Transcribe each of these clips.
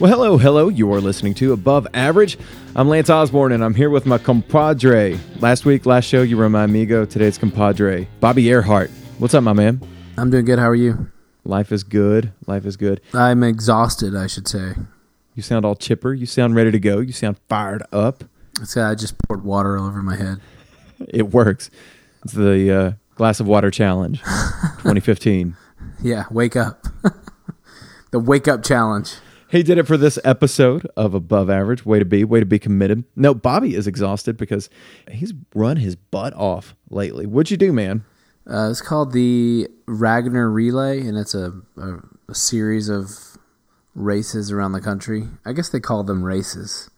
Well, hello, hello. You are listening to Above Average. I'm Lance Osborne, and I'm here with my compadre. Last week, last show, you were my amigo. Today it's compadre, Bobby Earhart. What's up, my man? I'm doing good. How are you? Life is good. Life is good. I'm exhausted, I should say. You sound all chipper. You sound ready to go. You sound fired up. So I just poured water all over my head. It works. It's the uh, glass of water challenge, 2015. Yeah, wake up. the wake up challenge. He did it for this episode of Above Average. Way to be, way to be committed. No, Bobby is exhausted because he's run his butt off lately. What'd you do, man? Uh, it's called the Ragnar Relay, and it's a, a, a series of races around the country. I guess they call them races.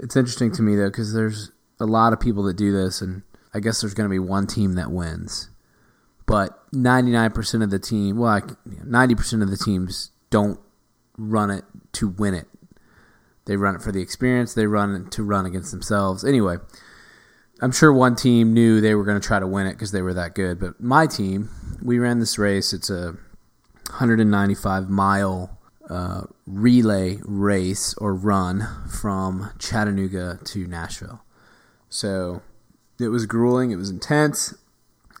It's interesting to me though because there's a lot of people that do this, and I guess there's going to be one team that wins, but 99% of the team, well, 90% of the teams don't run it to win it. They run it for the experience. They run it to run against themselves. Anyway, I'm sure one team knew they were going to try to win it because they were that good. But my team, we ran this race. It's a 195 mile uh, relay race or run from Chattanooga to Nashville. So it was grueling. It was intense.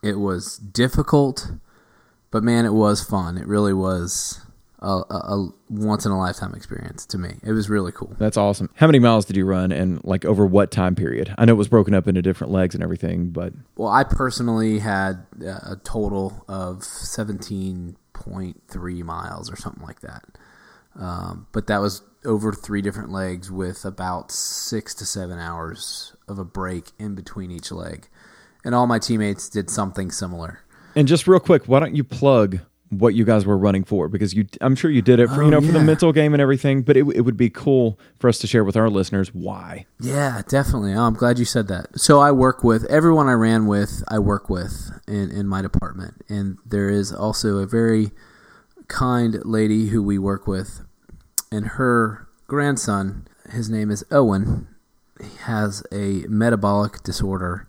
It was difficult, but man, it was fun. It really was a, a, once in a lifetime experience to me. It was really cool. That's awesome. How many miles did you run and like over what time period? I know it was broken up into different legs and everything, but Well, I personally had a total of 17.3 miles or something like that. Um, but that was over three different legs with about six to seven hours of a break in between each leg. And all my teammates did something similar. And just real quick, why don't you plug what you guys were running for? Because you, I'm sure you did it for you Oh, know for the mental game and everything. But it, it would be cool for us to share with our listeners why. Yeah, definitely. Oh, I'm glad you said that. So I work with everyone I ran with. I work with in in my department, and there is also a very kind lady who we work with, and her grandson. His name is Owen. He has a metabolic disorder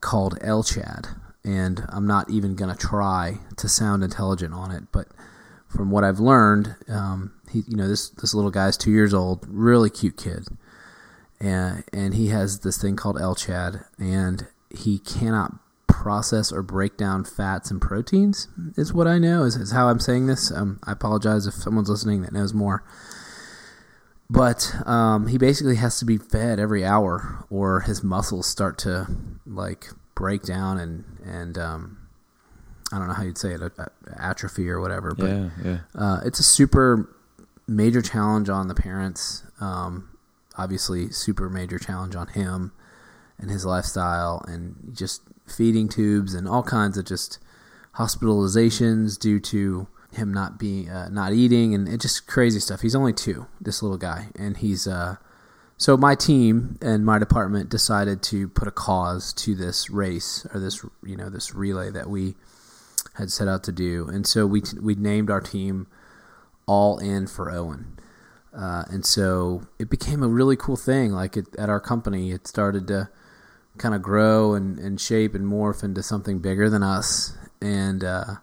called LCHAD, and I'm not even going to try to sound intelligent on it, but from what I've learned, um, he, you know, this this little guy's two years old, really cute kid, and and he has this thing called LCHAD, and he cannot process or break down fats and proteins. Is what I know is, is how I'm saying this. Um, I apologize if someone's listening that knows more. But um, he basically has to be fed every hour, or his muscles start to like break down and and um, I don't know how you'd say it, a- a- atrophy or whatever. But yeah, yeah. uh, it's a super major challenge on the parents. Um, obviously, super major challenge on him and his lifestyle, and just feeding tubes and all kinds of just hospitalizations due to him not being uh, not eating and it just crazy stuff. He's only two, this little guy, and he's uh, so my team and my department decided to put a cause to this race or this you know this relay that we had set out to do, and so we we named our team All In for Owen, uh, and so it became a really cool thing. Like it, at our company, it started to kind of grow and, and shape and morph into something bigger than us, and uh,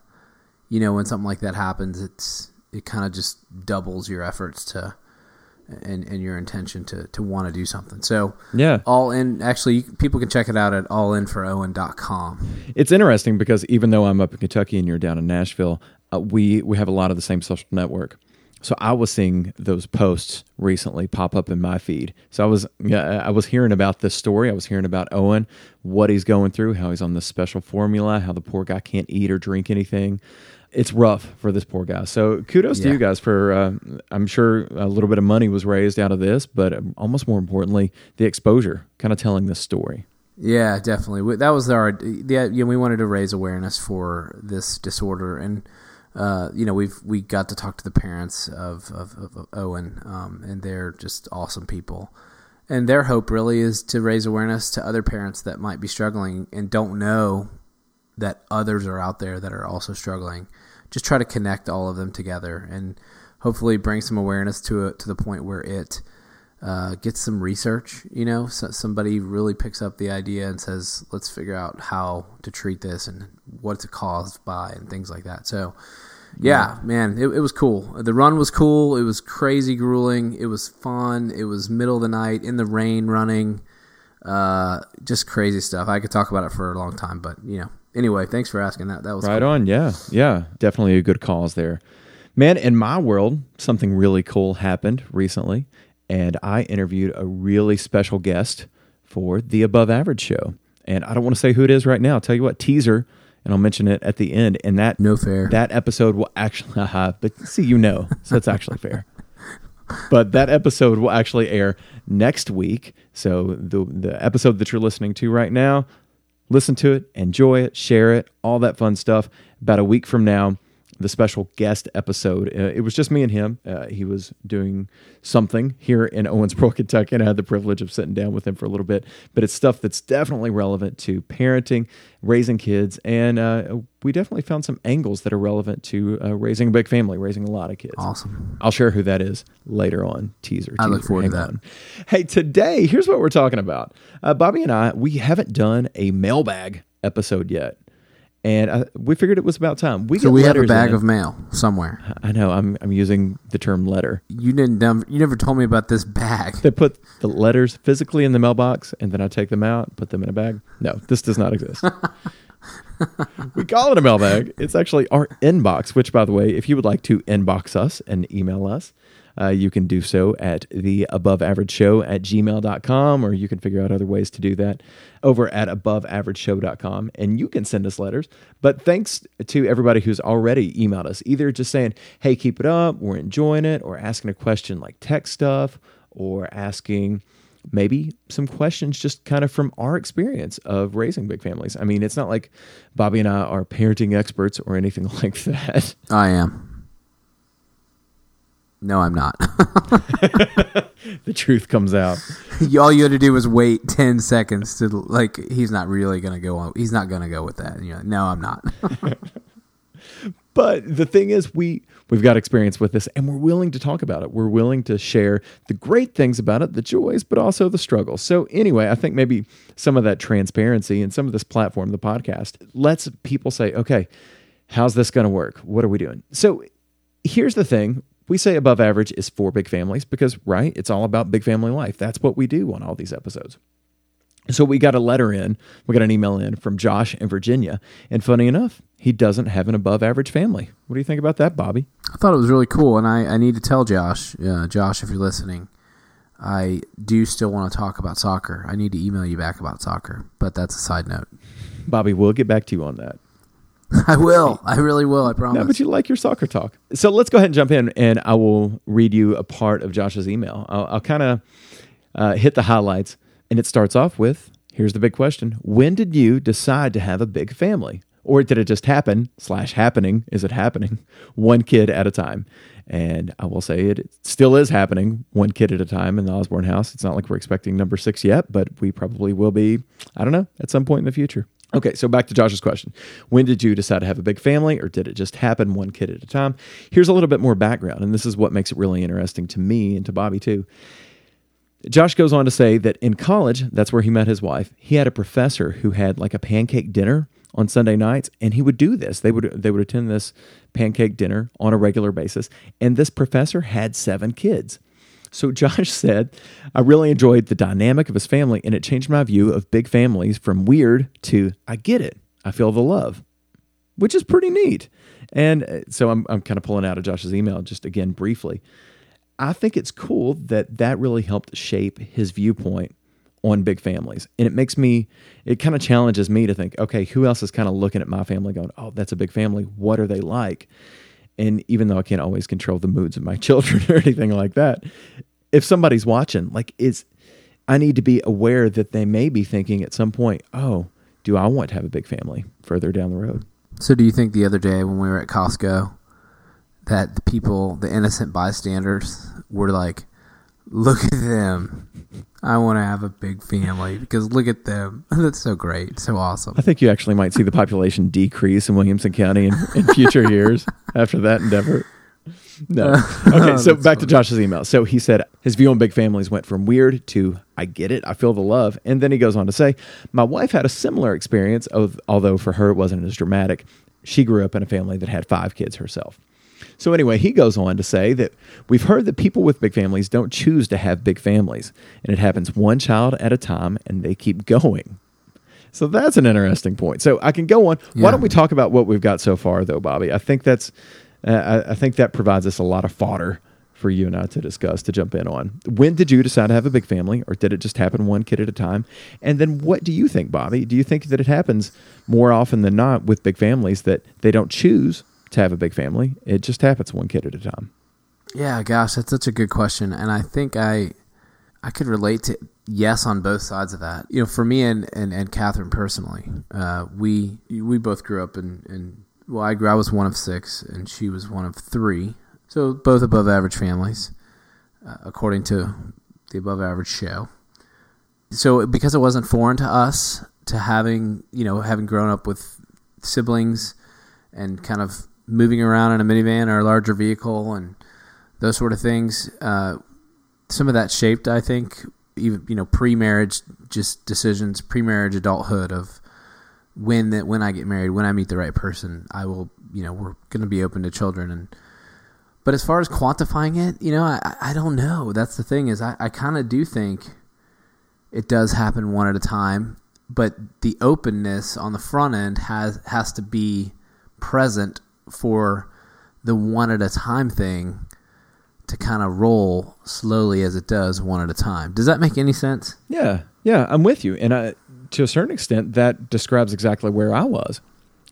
you know when something like that happens, it's it kind of just doubles your efforts to. And, and your intention to, to want to do something. So, Yeah. all in actually people can check it out at allinforowen.com. It's interesting because even though I'm up in Kentucky and you're down in Nashville, uh, we we have a lot of the same social network. So I was seeing those posts recently pop up in my feed. So I was yeah, I was hearing about this story. I was hearing about Owen, what he's going through, how he's on this special formula, how the poor guy can't eat or drink anything. It's rough for this poor guy. So kudos to you guys for. Uh, I'm sure a little bit of money was raised out of this, but almost more importantly, the exposure, kind of telling this story. Yeah, definitely. We- That was our yeah. You know, we wanted to raise awareness for this disorder, and uh, you know, we've we got to talk to the parents of of, of Owen, um, and they're just awesome people. And their hope really is to raise awareness to other parents that might be struggling and don't know that others are out there that are also struggling. Just try to connect all of them together and hopefully bring some awareness to it to the point where it uh, gets some research. You know, so somebody really picks up the idea and says, "Let's figure out how to treat this and what's it caused by and things like that." So, Yeah, man, it, it was cool. The run was cool. It was crazy grueling. It was fun. It was middle of the night in the rain running. Uh, just crazy stuff. I could talk about it for a long time, but you know. Anyway, thanks for asking that. That was Right cool. on. Yeah. Yeah. Definitely a good cause there. Man, in my world, something really cool happened recently, and I interviewed a really special guest for the Above Average show. And I don't want to say who it is right now. I'll tell you what, teaser, and I'll mention it at the end. And that No fair. that episode will actually, haha, but see, you know, so it's actually fair. But that episode will actually air next week. So the the episode that you're listening to right now, listen to it, enjoy it, share it, all that fun stuff. About a week from now, the special guest episode. Uh, it was just me and him. Uh, he was doing something here in Owensboro, Kentucky, and I had the privilege of sitting down with him for a little bit. But it's stuff that's definitely relevant to parenting, raising kids, and uh, we definitely found some angles that are relevant to uh, raising a big family, raising a lot of kids. Awesome. I'll share who that is later on. Teaser. I look teaser. forward to that. on. Hey, today, here's what we're talking about. Uh, Bobby and I, we haven't done a mailbag episode yet. And uh, we figured it was about time. We So we have a bag of mail somewhere. I know. I'm I'm using the term letter. You didn't. Um, you never told me about this bag. They put the letters physically in the mailbox, and then I take them out, put them in a bag. No, this does not exist. we call it a mailbag. It's actually our inbox. Which, by the way, if you would like to inbox us and email us, uh, you can do so at the above average show at gmail.com, or you can figure out other ways to do that over at aboveaverageshow.com. And you can send us letters. But thanks to everybody who's already emailed us, either just saying, hey, keep it up, we're enjoying it, or asking a question like tech stuff, or asking maybe some questions just kind of from our experience of raising big families. I mean, it's not like Bobby and I are parenting experts or anything like that. I am. No, I'm not. the truth comes out. All you had to do was wait ten seconds to like. He's not really gonna go. on He's not gonna go with that. And you're like, no, I'm not. But the thing is, we we've got experience with this, and we're willing to talk about it. We're willing to share the great things about it, the joys, but also the struggles. So anyway, I think maybe some of that transparency and some of this platform, the podcast, lets people say, okay, how's this going to work? What are we doing? So here's the thing. We say above average is for big families because, right, it's all about big family life. That's what we do on all these episodes. So we got a letter in, we got an email in from Josh in Virginia. And funny enough, he doesn't have an above average family. What do you think about that, Bobby? I thought it was really cool, and I, I need to tell Josh, uh, Josh, if you're listening, I do still want to talk about soccer. I need to email you back about soccer, but that's a side note. Bobby, we'll get back to you on that. I will. I really will. I promise. No, but you like your soccer talk. So let's go ahead and jump in, and I will read you a part of Josh's email. I'll, I'll kind of uh, hit the highlights, and it starts off with here's the big question When did you decide to have a big family? Or did it just happen, slash happening? Is it happening? One kid at a time. And I will say it, it still is happening, one kid at a time in the Osborne house. It's not like we're expecting number six yet, but we probably will be, I don't know, at some point in the future. Okay, so back to Josh's question. When did you decide to have a big family, or did it just happen one kid at a time? Here's a little bit more background, and this is what makes it really interesting to me and to Bobby too. Josh goes on to say that in college, that's where he met his wife. He had a professor who had like a pancake dinner on Sunday nights, and he would do this. They would they would attend this pancake dinner on a regular basis, and this professor had seven kids. So Josh said, I really enjoyed the dynamic of his family, and it changed my view of big families from weird to I get it. I feel the love, which is pretty neat. And uh, so I'm, I'm kind of pulling out of Josh's email just again briefly. I think it's cool that that really helped shape his viewpoint on big families. And it makes me, it kind of challenges me to think, okay, who else is kind of looking at my family going, oh, that's a big family. What are they like? And even though I can't always control the moods of my children or anything like that, if somebody's watching, like, is I need to be aware that they may be thinking at some point, oh, do I want to have a big family further down the road? So, do you think the other day when we were at Costco that the people, the innocent bystanders, were like, "Look at them! I want to have a big family because look at them. That's so great, so awesome." I think you actually might see the population decrease in Williamson County in, in future years after that endeavor. No. Okay, so back to Josh's email. So he said his view on big families went from weird to I get it, I feel the love. And then he goes on to say, My wife had a similar experience, although for her it wasn't as dramatic. she grew up in a family that had five kids herself. So, anyway, he goes on to say that we've heard that people with big families don't choose to have big families, and it happens one child at a time, and they keep going. So, that's an interesting point. So, I can go on. Yeah. Why don't we talk about what we've got so far, though, Bobby? I think that's, uh, I, I think that provides us a lot of fodder for you and I to discuss, to jump in on. When did you decide to have a big family, or did it just happen one kid at a time? And then what do you think, Bobby? Do you think that it happens more often than not with big families that they don't choose to have a big family? It just happens one kid at a time. Yeah, gosh, that's such a good question, and I think I I could relate to yes on both sides of that. You know, for me and and, and Catherine personally, uh, we we both grew up in, in well, I grew I was one of six, and she was one of three, so both above average families, uh, according to the above average show. So because it wasn't foreign to us to having you know having grown up with siblings and kind of moving around in a minivan or a larger vehicle and those sort of things. Uh, some of that shaped, I think, even you know pre-marriage just decisions, pre-marriage adulthood of when that when I get married, when I meet the right person, I will you know we're going to be open to children and. But as far as quantifying it, you know, I, I don't know. That's the thing is I, I kind of do think it does happen one at a time, but the openness on the front end has has to be present for the one at a time thing to kind of roll slowly as it does one at a time. Does that make any sense? Yeah, yeah, I'm with you, and I, to a certain extent, that describes exactly where I was.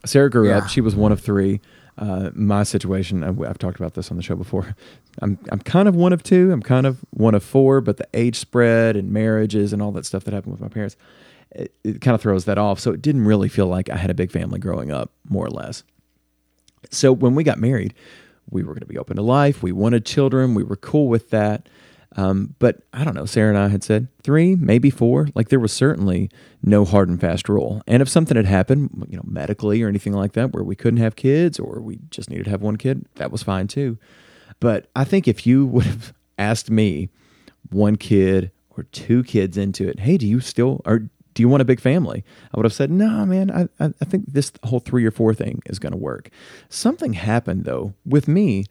Sarah grew Yeah. up; she was one of three. Uh, my situation, I've, I've talked about this on the show before. I'm I'm kind of one of two. I'm kind of one of four, but the age spread and marriages and all that stuff that happened with my parents, it, it kind of throws that off. So it didn't really feel like I had a big family growing up, more or less. So when we got married, we were going to be open to life. We wanted children. We were cool with that. Um, but I don't know. Sarah and I had said three, maybe four. Like there was certainly no hard and fast rule. And if something had happened, you know, medically or anything like that, where we couldn't have kids or we just needed to have one kid, that was fine too. But I think if you would have asked me one kid or two kids into it, hey, do you still or do you want a big family? I would have said, no, man, I, I, think this whole three or four thing is going to work. Something happened though with me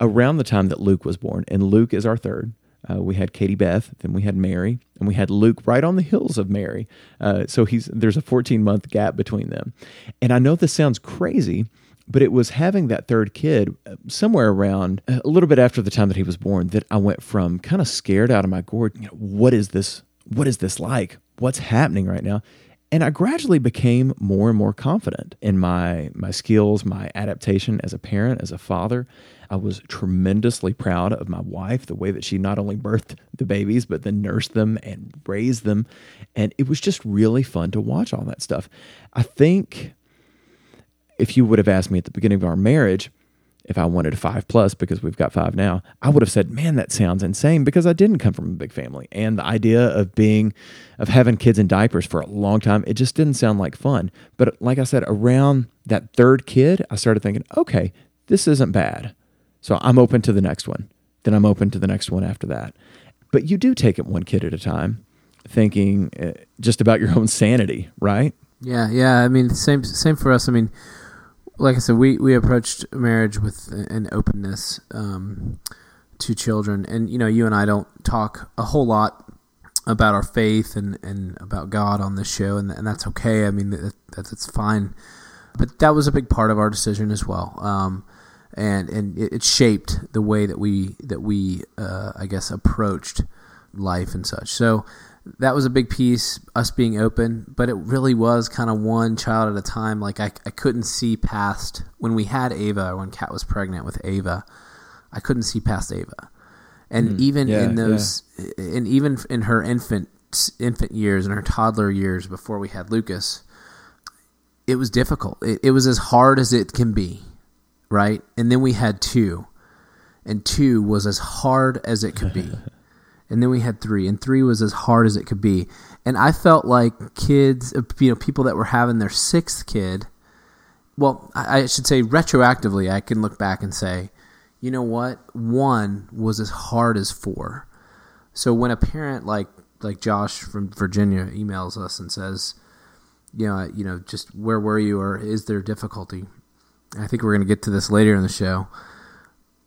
around the time that Luke was born, and Luke is our third. Uh, we had Katie Beth, then we had Mary, and we had Luke right on the heels of Mary. Uh, so he's there's a 14 month gap between them. And I know this sounds crazy, but it was having that third kid uh, somewhere around a little bit after the time that he was born that I went from kind of scared out of my gourd. You know, what is this? What is this like? What's happening right now? And I gradually became more and more confident in my my skills, my adaptation as a parent, as a father. I was tremendously proud of my wife, the way that she not only birthed the babies, but then nursed them and raised them. And it was just really fun to watch all that stuff. I think if you would have asked me at the beginning of our marriage if I wanted five plus because we've got five now, I would have said, "Man, that sounds insane," because I didn't come from a big family, and the idea of being, of having kids in diapers for a long time, it just didn't sound like fun. But like I said, around that third kid, I started thinking, "Okay, this isn't bad," so I'm open to the next one. Then I'm open to the next one after that. But you do take it one kid at a time, thinking uh, just about your own sanity, right? Yeah, yeah. I mean, same same for us. I mean, like I said, we we approached marriage with an openness um, to children, and you know, you and I don't talk a whole lot about our faith and, and about God on this show, and and that's okay. I mean, that, that that's fine. But that was a big part of our decision as well, um, and and it, it shaped the way that we that we uh, I guess approached life and such. So that was a big piece, us being open, but it really was kind of one child at a time. Like I, I couldn't see past when we had Ava, when Kat was pregnant with Ava, I couldn't see past Ava. And hmm. even yeah, in those, and even in her infant infant years and her toddler years before we had Lucas, it was difficult. It, it was as hard as it can be, right? And then we had two, and two was as hard as it could be. and then we had three, and three was as hard as it could be. And I felt like kids, uh, you know, people that were having their sixth kid. Well, I, should say retroactively, I can look back and say, you know what, one was as hard as four. So when a parent like like Josh from Virginia emails us and says, you know, you know, just where were you, or is there difficulty? I think we're going to get to this later in the show.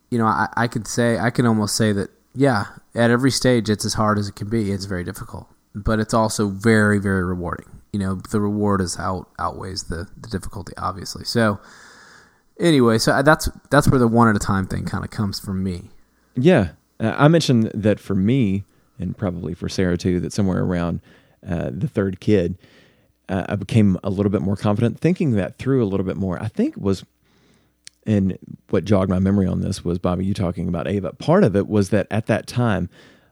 You know, I, I could say, I can almost say that, yeah, at every stage, it's as hard as it can be. It's very difficult, but it's also very, very rewarding. You know, the reward is out outweighs the, the difficulty, obviously. So, anyway, so that's that's where the one at a time thing kind of comes from me. Yeah, uh, I mentioned that for me, and probably for Sarah too, that somewhere around uh, the third kid, uh, I became a little bit more confident, thinking that through a little bit more. I think was, and what jogged my memory on this was Bobby, you talking about Ava. Part of it was that at that time,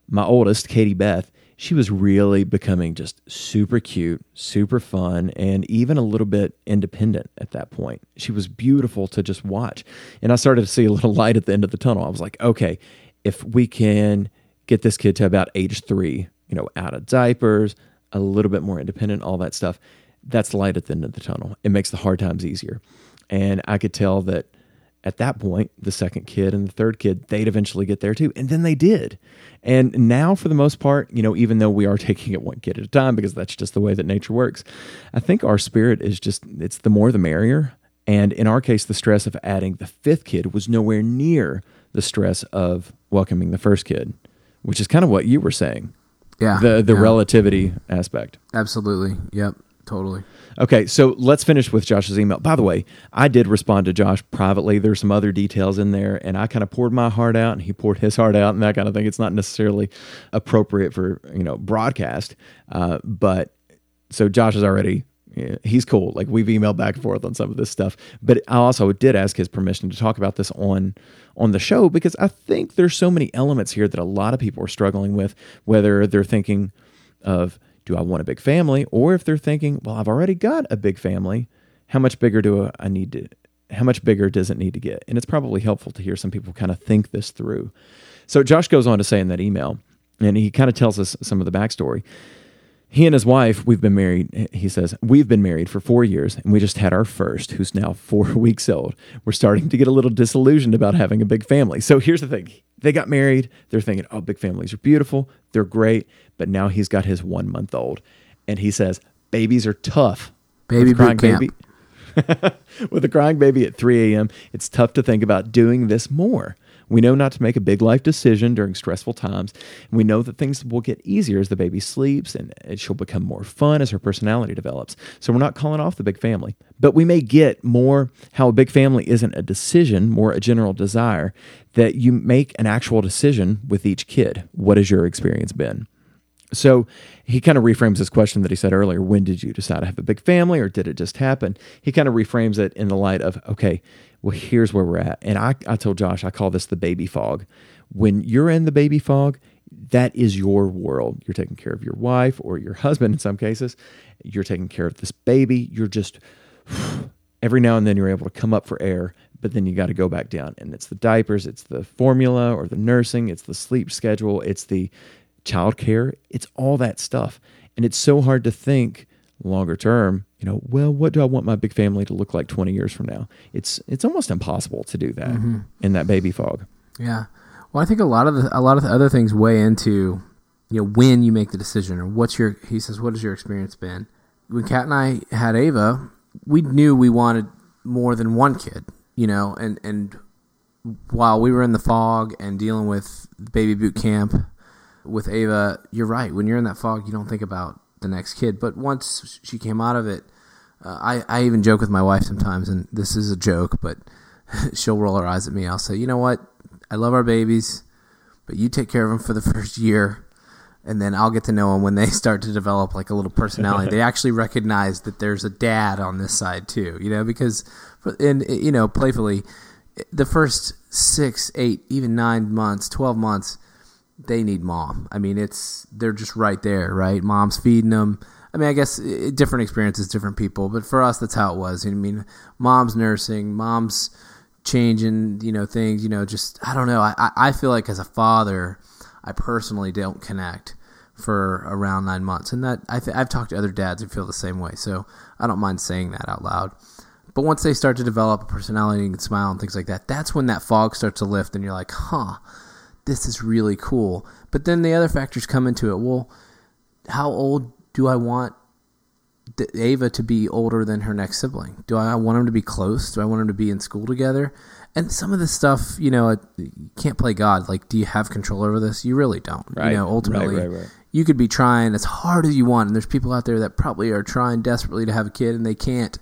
my oldest, Katie Beth, she was really becoming just super cute, super fun, and even a little bit independent at that point. She was beautiful to just watch. And I started to see a little light at the end of the tunnel. I was like, okay, if we can get this kid to about age three, you know, out of diapers, a little bit more independent, all that stuff, that's light at the end of the tunnel. It makes the hard times easier. And I could tell that at that point, the second kid and the third kid, they'd eventually get there too. And then they did. And now, for the most part, you know, even though we are taking it one kid at a time because that's just the way that nature works, I think our spirit is just, it's the more the merrier. And in our case, the stress of adding the fifth kid was nowhere near the stress of welcoming the first kid, which is kind of what you were saying. Yeah. The the yeah. relativity aspect. Absolutely. Yep. Totally. Okay, so let's finish with Josh's email. By the way, I did respond to Josh privately. There's some other details in there, and I kind of poured my heart out, and he poured his heart out, and that kind of thing. It's not necessarily appropriate for you know broadcast, uh, but so Josh is already yeah, he's cool. Like we've emailed back and forth on some of this stuff, but I also did ask his permission to talk about this on on the show because I think there's so many elements here that a lot of people are struggling with. Whether they're thinking of do I want a big family, or if they're thinking, well, I've already got a big family. How much bigger do I need to? How much bigger does it need to get? And it's probably helpful to hear some people kind of think this through. So Josh goes on to say in that email, and he kind of tells us some of the backstory he and his wife, we've been married, he says, we've been married for four years and we just had our first, who's now four weeks old. We're starting to get a little disillusioned about having a big family. So here's the thing they got married. They're thinking, oh, big families are beautiful. They're great. But now he's got his one month old. And he says, babies are tough. Baby crying baby. With a crying baby at 3 a.m., it's tough to think about doing this more. We know not to make a big life decision during stressful times. And we know that things will get easier as the baby sleeps and she'll become more fun as her personality develops. So we're not calling off the big family. But we may get more how a big family isn't a decision, more a general desire, that you make an actual decision with each kid. What has your experience been? So he kind of reframes this question that he said earlier when did you decide to have a big family or did it just happen? He kind of reframes it in the light of, okay, well, here's where we're at. And I, I told Josh, I call this the baby fog. When you're in the baby fog, that is your world. You're taking care of your wife or your husband in some cases. You're taking care of this baby. You're just, every now and then you're able to come up for air, but then you got to go back down. And it's the diapers, it's the formula or the nursing, it's the sleep schedule, it's the childcare, it's all that stuff. And it's so hard to think longer term, you know, well, what do I want my big family to look like 20 years from now? It's it's almost impossible to do that mm-hmm. in that baby fog. Yeah. Well, I think a lot of the a lot of the other things weigh into you know when you make the decision or what's your he says what has your experience been? When Kat and I had Ava, we knew we wanted more than one kid, you know, and and while we were in the fog and dealing with baby boot camp with Ava, you're right. When you're in that fog, you don't think about the next kid. But once she came out of it, uh, I, I even joke with my wife sometimes, and this is a joke, but she'll roll her eyes at me. I'll say, you know what? I love our babies, but you take care of them for the first year, and then I'll get to know them when they start to develop like a little personality. they actually recognize that there's a dad on this side too, you know, because, and you know, playfully, the first six, eight, even nine months, twelve months they need mom. I mean, it's they're just right there, right? Mom's feeding them. I mean, I guess different experiences, different people, but for us, that's how it was. I mean, mom's nursing, mom's changing, you know, things. You know, just I don't know. I I feel like as a father, I personally don't connect for around nine months, and that I th- I've talked to other dads who feel the same way. So I don't mind saying that out loud. But once they start to develop a personality and smile and things like that, that's when that fog starts to lift, and you're like, huh this is really cool. But then the other factors come into it. Well, how old do I want Ava to be older than her next sibling? Do I want them to be close? Do I want them to be in school together? And some of this stuff, you know, you can't play God. Like, do you have control over this? You really don't. Right. You know, ultimately, Right, right, right. you could be trying as hard as you want, and there's people out there that probably are trying desperately to have a kid and they can't.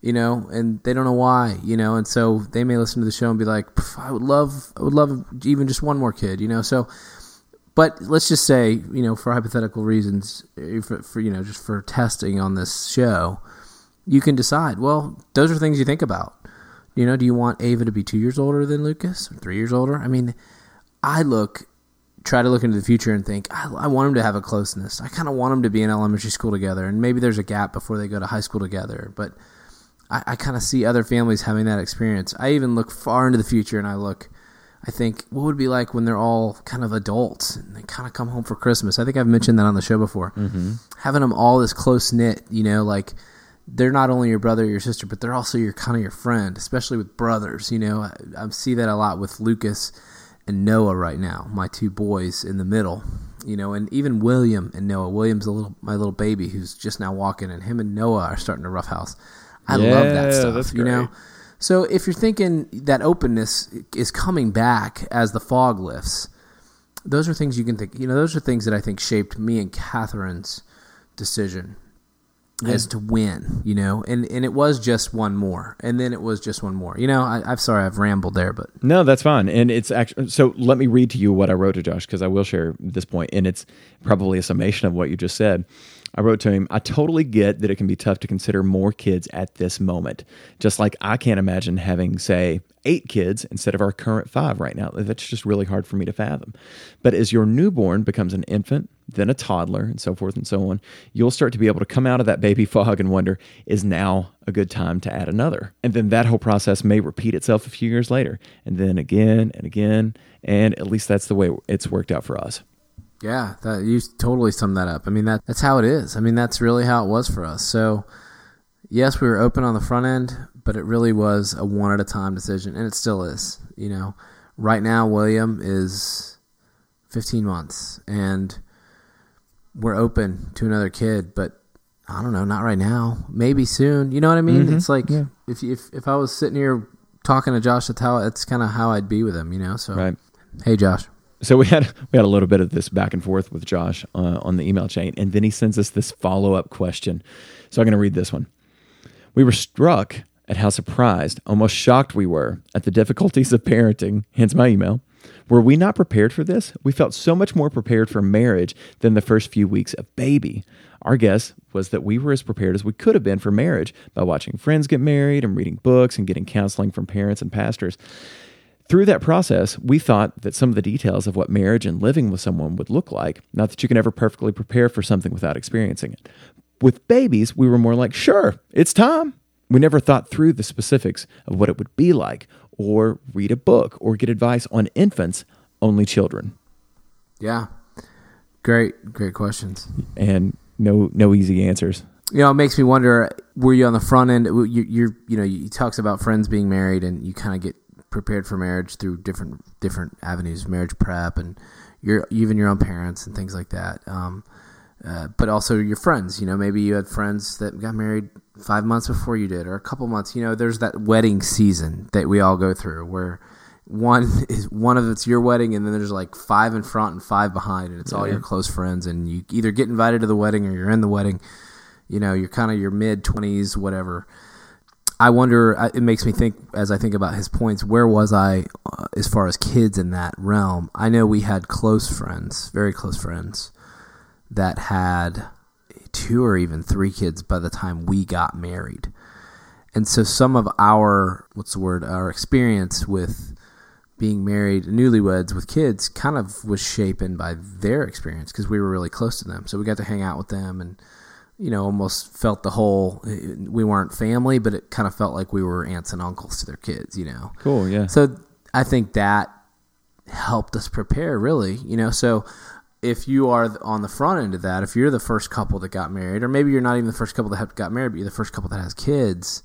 You know, and they don't know why. You know, and so they may listen to the show and be like, "I would love, I would love even just one more kid." You know, so but let's just say, you know, for hypothetical reasons, eh, for, for, you know, just for testing on this show, you can decide. Well, those are things you think about. You know, do you want Ava to be two years older than Lucas or three years older? I mean, I look, try to look into the future and think, I, I want them to have a closeness. I kind of want them to be in elementary school together, and maybe there's a gap before they go to high school together. But I, I kind of see other families having that experience. I even look far into the future and I look, I think, what would it be like when they're all kind of adults and they kind of come home for Christmas? I think I've mentioned that on the show before. Mm-hmm. Having them all this close knit, you know, like they're not only your brother or your sister, but they're also your kind of your friend, especially with brothers. You know, I, I see that a lot with Lucas and Noah right now, my two boys in the middle. You know, and even William and Noah. William's a little my little baby who's just now walking, and him and Noah are starting to roughhouse. I love that stuff. you know, so if you're thinking that openness is coming back as the fog lifts, those are things you can think. You know, those are things that I think shaped me and Catherine's decision as to when. You know, and and it was just one more, and then it was just one more. You know, I, I'm sorry I've rambled there, but No, that's fine. And it's actually so. Let me read to you what I wrote to Josh because I will share this point, and it's probably a summation of what you just said. I wrote to him, I totally get that it can be tough to consider more kids at this moment. Just like I can't imagine having, say, eight kids instead of our current five right now. That's just really hard for me to fathom. But as your newborn becomes an infant, then a toddler, and so forth and so on, you'll start to be able to come out of that baby fog and wonder, is now a good time to add another? And then that whole process may repeat itself a few years later, and then again and again. And at least that's the way it's worked out for us. Yeah, that you totally summed that up. I mean that that's how it is. I mean that's really how it was for us. So yes, we were open on the front end, but it really was a one at a time decision, and it still is. You know, right now William is 15 months, and we're open to another kid, but I don't know, not right now. Maybe soon. You know what I mean? Mm-hmm. It's like if if if I was sitting here talking to Josh, that's how that's kind of how I'd be with him. You know, so Right. hey Josh. So we had we had a little bit of this back and forth with Josh uh, on the email chain, and then he sends us this follow up question. So I'm going to read this one. We were struck at how surprised, almost shocked we were at the difficulties of parenting. Hence my email. Were we not prepared for this? We felt so much more prepared for marriage than the first few weeks of baby. Our guess was that we were as prepared as we could have been for marriage by watching friends get married and reading books and getting counseling from parents and pastors. Through that process, we thought that some of the details of what marriage and living with someone would look like, not that you can ever perfectly prepare for something without experiencing it. With babies, we were more like, sure, it's time. We never thought through the specifics of what it would be like, or read a book, or get advice on infants, only children. Yeah. Great, great questions. And no no easy answers. You know, it makes me wonder: Were you on the front end? You, you're, you know, he talks about friends being married, and you kind of get prepared for marriage through different different avenues, marriage prep, and your even your own parents and things like that. Um, uh, but also your friends. You know, maybe you had friends that got married five months before you did, or a couple months. You know, there's that wedding season that we all go through where one is one of it's your wedding, and then there's like five in front and five behind, and it's all your close friends, and you either get invited to the wedding or you're in the wedding. You know, you're kind of your mid twenties, whatever. I wonder. It makes me think as I think about his points. Where was I uh, as far as kids in that realm? I know we had close friends, very close friends, that had two or even three kids by the time we got married. And so some of our what's the word our experience with being married newlyweds with kids kind of was shapen by their experience because we were really close to them. So we got to hang out with them and you know almost felt the whole we weren't family but it kind of felt like we were aunts and uncles to their kids, you know. Cool, yeah. So I think that helped us prepare, really. You know, so if you are on the front end of that, if you're the first couple that got married, or maybe you're not even the first couple that have got married, but you're the first couple that has kids,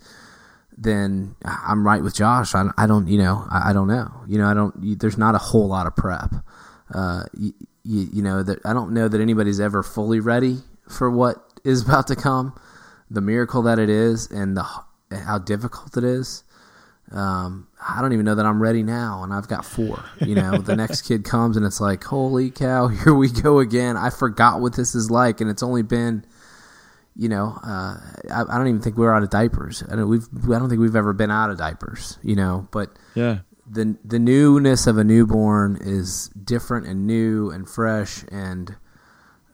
then I'm right with Josh. I, I don't, you know, I, I don't know. You know, I don't. You, there's not a whole lot of prep. Uh, you, you, you know that I don't know that anybody's ever fully ready for what is about to come. the miracle that it is and the how difficult it is. Um, I don't even know that I'm ready now, and I've got four. You know, the next kid comes and it's like, holy cow, here we go again. I forgot what this is like, and it's only been, you know, uh, I, I, don't even think we're out of diapers. I don't we've I don't think we've ever been out of diapers. You know, but yeah, the the newness of a newborn is different and new and fresh and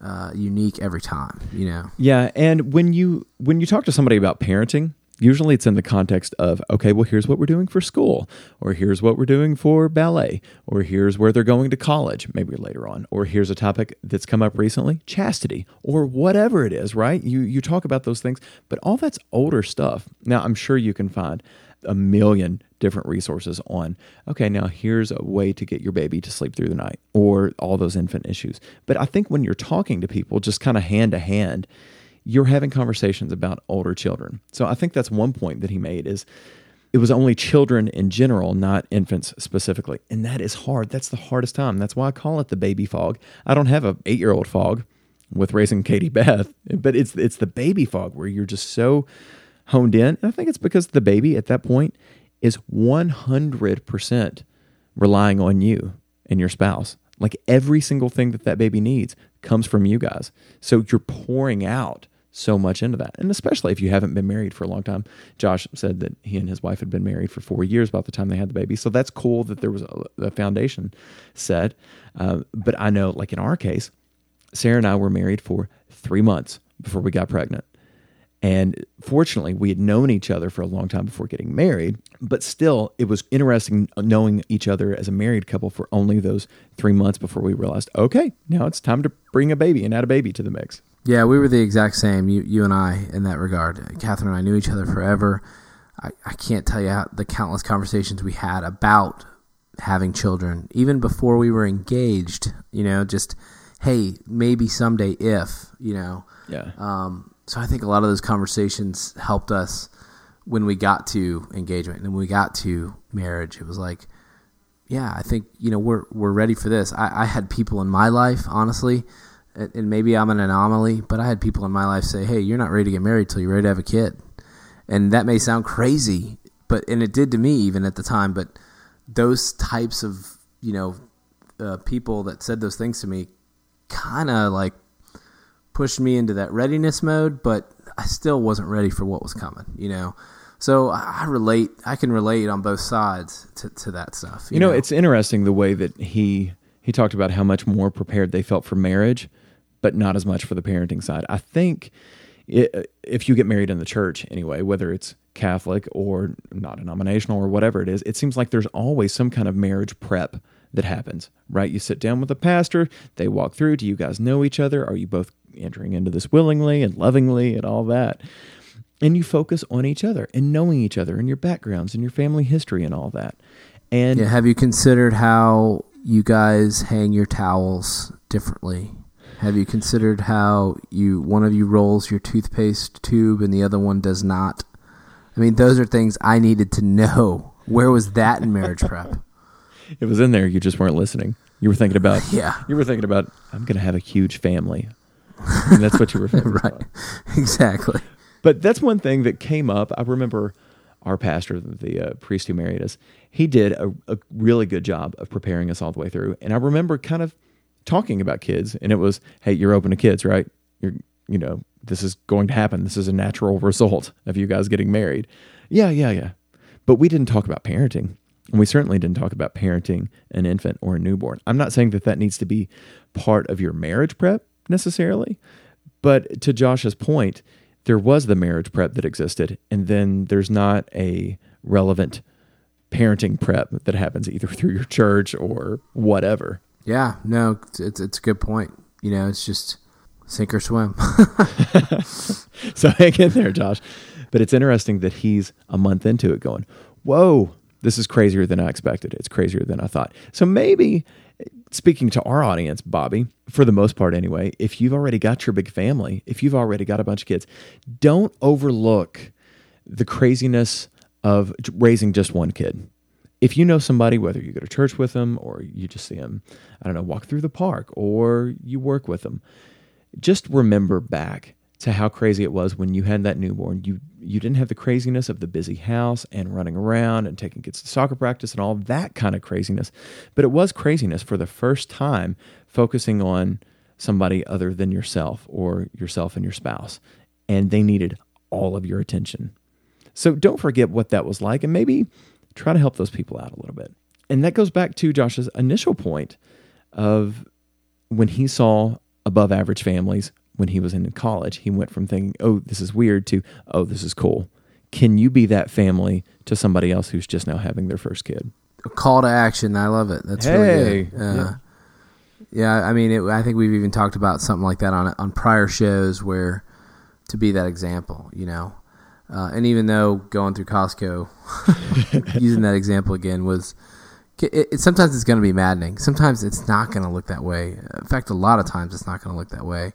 uh, unique every time. You know. Yeah, and when you when you talk to somebody about parenting, usually it's in the context of okay, well here's what we're doing for school, or here's what we're doing for ballet, or here's where they're going to college, maybe later on, or here's a topic that's come up recently, chastity, or whatever it is. Right? You you talk about those things, but all that's older stuff. Now I'm sure you can find a million different resources on okay now here's a way to get your baby to sleep through the night or all those infant issues. But i think when you're talking to people just kind of hand to hand you're having conversations about older children. So i think that's one point that he made is it was only children in general not infants specifically. And that is hard. That's the hardest time. That's why i call it the baby fog. I don't have a 8 year old fog with raising katie beth but it's it's the baby fog where you're just so honed in. And I think it's because the baby at that point is 100% relying on you and your spouse. Like every single thing that that baby needs comes from you guys. So you're pouring out so much into that. And especially if you haven't been married for a long time. Josh said that he and his wife had been married for four years about the time they had the baby. So that's cool that there was a, a foundation set. Uh, but I know, like in our case, Sarah and I were married for three months before we got pregnant. And fortunately, we had known each other for a long time before getting married, but still, it was interesting knowing each other as a married couple for only those three months before we realized, okay, now it's time to bring a baby and add a baby to the mix. Yeah, we were the exact same, you, you and I, in that regard. Catherine and I knew each other forever. I, I can't tell you how, the countless conversations we had about having children, even before we were engaged, you know, just, hey, maybe someday if, you know. Yeah. Um, so I think a lot of those conversations helped us when we got to engagement and when we got to marriage. It was like, yeah, I think you know we're we're ready for this. I, I had people in my life, honestly, and, maybe I'm an anomaly, but I had people in my life say, "Hey, you're not ready to get married till you're ready to have a kid," and that may sound crazy, but and it did to me even at the time. But those types of you know uh, people that said those things to me kind of like pushed me into that readiness mode, but I still wasn't ready for what was coming, you know. So I relate. I can relate on both sides to, to that stuff. You, you know, know, it's interesting the way that he he talked about how much more prepared they felt for marriage, but not as much for the parenting side. I think it, if you get married in the church anyway, whether it's Catholic or not denominational or whatever it is, it seems like there's always some kind of marriage prep that happens, right? You sit down with a pastor, they walk through. Do you guys know each other? Are you both entering into this willingly and lovingly and all that. And you focus on each other and knowing each other and your backgrounds and your family history and all that. And yeah, have you considered how you guys hang your towels differently? Have you considered how you one of you rolls your toothpaste tube and the other one does not? I mean, those are things I needed to know. Where was that in marriage prep? It was in there. You just weren't listening. You were thinking about yeah. You were thinking about I'm going to have a huge family. And that's what you were right. On. Exactly. But that's one thing that came up. I remember our pastor, the uh, priest who married us, he did a, a, really good job of preparing us all the way through. And I remember kind of talking about kids, and it was, "Hey, you're open to kids, right? You're, you know, this is going to happen. This is a natural result of you guys getting married." Yeah, yeah, yeah. But we didn't talk about parenting. And we certainly didn't talk about parenting an infant or a newborn. I'm not saying that that needs to be part of your marriage prep, necessarily. But to Josh's point, there was the marriage prep that existed, and then there's not a relevant parenting prep that happens either through your church or whatever. Yeah, no, it's it's a good point. You know, it's just sink or swim. so hang in there, Josh. But it's interesting that he's a month into it going, Whoa, this is crazier than I expected. It's crazier than I thought. So maybe speaking to our audience, Bobby, for the most part anyway, if you've already got your big family, if you've already got a bunch of kids, don't overlook the craziness of raising just one kid. If you know somebody, whether you go to church with them or you just see them, I don't know, walk through the park or you work with them, just remember back to how crazy it was when you had that newborn. You you didn't have the craziness of the busy house and running around and taking kids to soccer practice and all that kind of craziness. But it was craziness for the first time focusing on somebody other than yourself or yourself and your spouse. And they needed all of your attention. So don't forget what that was like and maybe try to help those people out a little bit. And that goes back to Josh's initial point of when he saw above average families when he was in college. He went from thinking, oh, this is weird to, oh, this is cool. Can you be that family to somebody else who's just now having their first kid? A call to action. I love it. That's Hey, really good. Uh, yeah. yeah. I mean, it, I think we've even talked about something like that on on prior shows where to be that example, you know. Uh, and even though going through Costco, using that example again was, it, it, sometimes it's going to be maddening. Sometimes it's not going to look that way. In fact, a lot of times it's not going to look that way.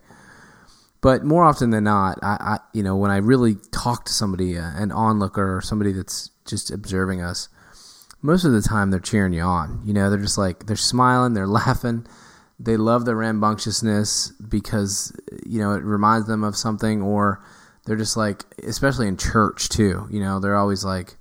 But more often than not, I, I you know when I really talk to somebody, uh, an onlooker or somebody that's just observing us, most of the time they're cheering you on. You know, they're just like they're smiling, they're laughing, they love the rambunctiousness because you know it reminds them of something, or they're just like, especially in church too. You know, they're always like,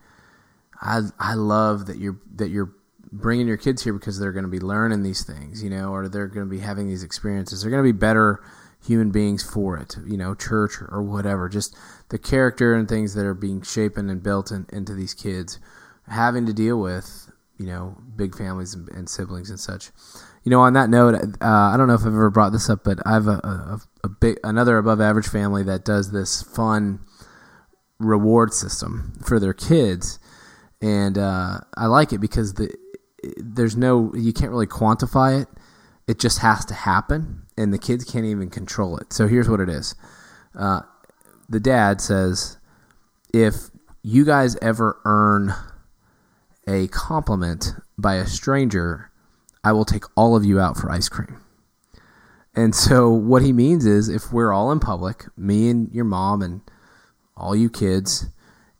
I I love that you're that you're bringing your kids here because they're going to be learning these things, you know, or they're going to be having these experiences. They're going to be better human beings for it, you know, church or, whatever. Just the character and things that are being shaped and built in, into these kids, having to deal with, you know, big families and, and siblings and such. You know, on that note, uh, I don't know if I've ever brought this up, but I have a, a, a big another above average family that does this fun reward system for their kids, and uh, I like it because the there's no you can't really quantify it. It just has to happen, and the kids can't even control it. So here's what it is: uh, the dad says, if you guys ever earn a compliment by a stranger, I will take all of you out for ice cream. And so what he means is if we're all in public, me and your mom and all you kids,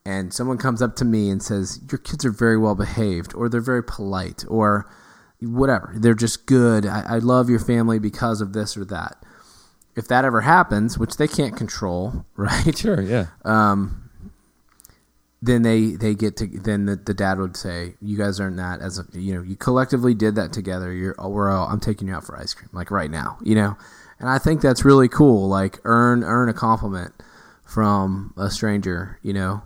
and someone comes up to me and says, Your kids are very well behaved, or they're very polite, or whatever, they're just good. I, I love your family because of this or that. If that ever happens, which they can't control, right? Sure, yeah. um, then they they get to then the, the dad would say you guys earned that as a you know you collectively did that together you're oh, we're all I'm taking you out for ice cream like right now you know and I think that's really cool like earn earn a compliment from a stranger you know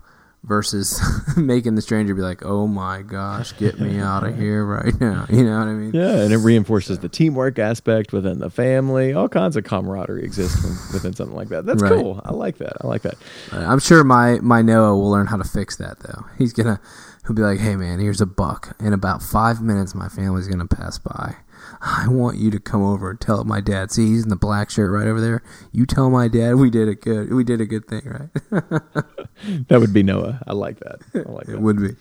versus making the stranger be like oh my gosh get me out of here right now you know what I mean Yeah, and it reinforces the teamwork aspect within the family. All kinds of camaraderie exists within something like that. That's Right. cool. I like that. I like that. Uh, I'm sure my my Noah will learn how to fix that though. He's gonna he'll be like, "Hey man, here's a buck. In about five minutes, my family's gonna pass by. I want you to come over and tell my dad. See, he's in the black shirt right over there. You tell my dad we did a good we did a good thing, right? That would be Noah. I like that. I like it that. would be.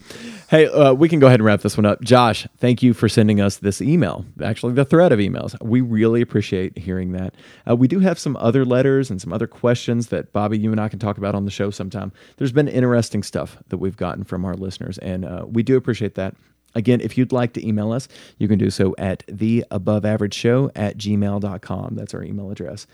Hey, uh, we can go ahead and wrap this one up. Josh, thank you for sending us this email. Actually, the thread of emails. We really appreciate hearing that. Uh, we do have some other letters and some other questions that Bobby, you and I can talk about on the show sometime. There's been interesting stuff that we've gotten from our listeners, and uh, we do appreciate that. Again, if you'd like to email us, you can do so at the above average show at gmail.com. That's our email address.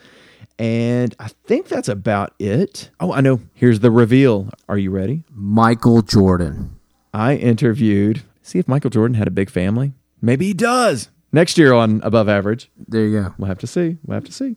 And I think that's about it. Oh, I know. Here's the reveal. Are you ready? Michael Jordan. I interviewed, see if Michael Jordan had a big family. Maybe he does. Next year on Above Average. There you go. We'll have to see. We'll have to see.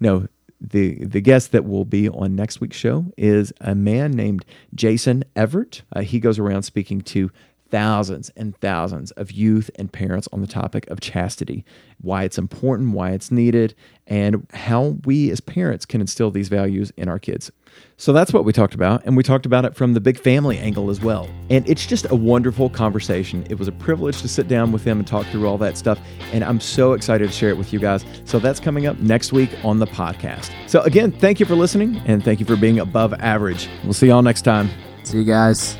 No, the the guest that will be on next week's show is a man named Jason Evert. Uh, he goes around speaking to thousands and thousands of youth and parents on the topic of chastity, why it's important, why it's needed, and how we as parents can instill these values in our kids. So that's what we talked about, and we talked about it from the big family angle as well. And it's just a wonderful conversation. It was a privilege to sit down with them and talk through all that stuff, and I'm so excited to share it with you guys. So that's coming up next week on the podcast. So again, thank you for listening, and thank you for being above average. We'll see y'all next time. See you guys.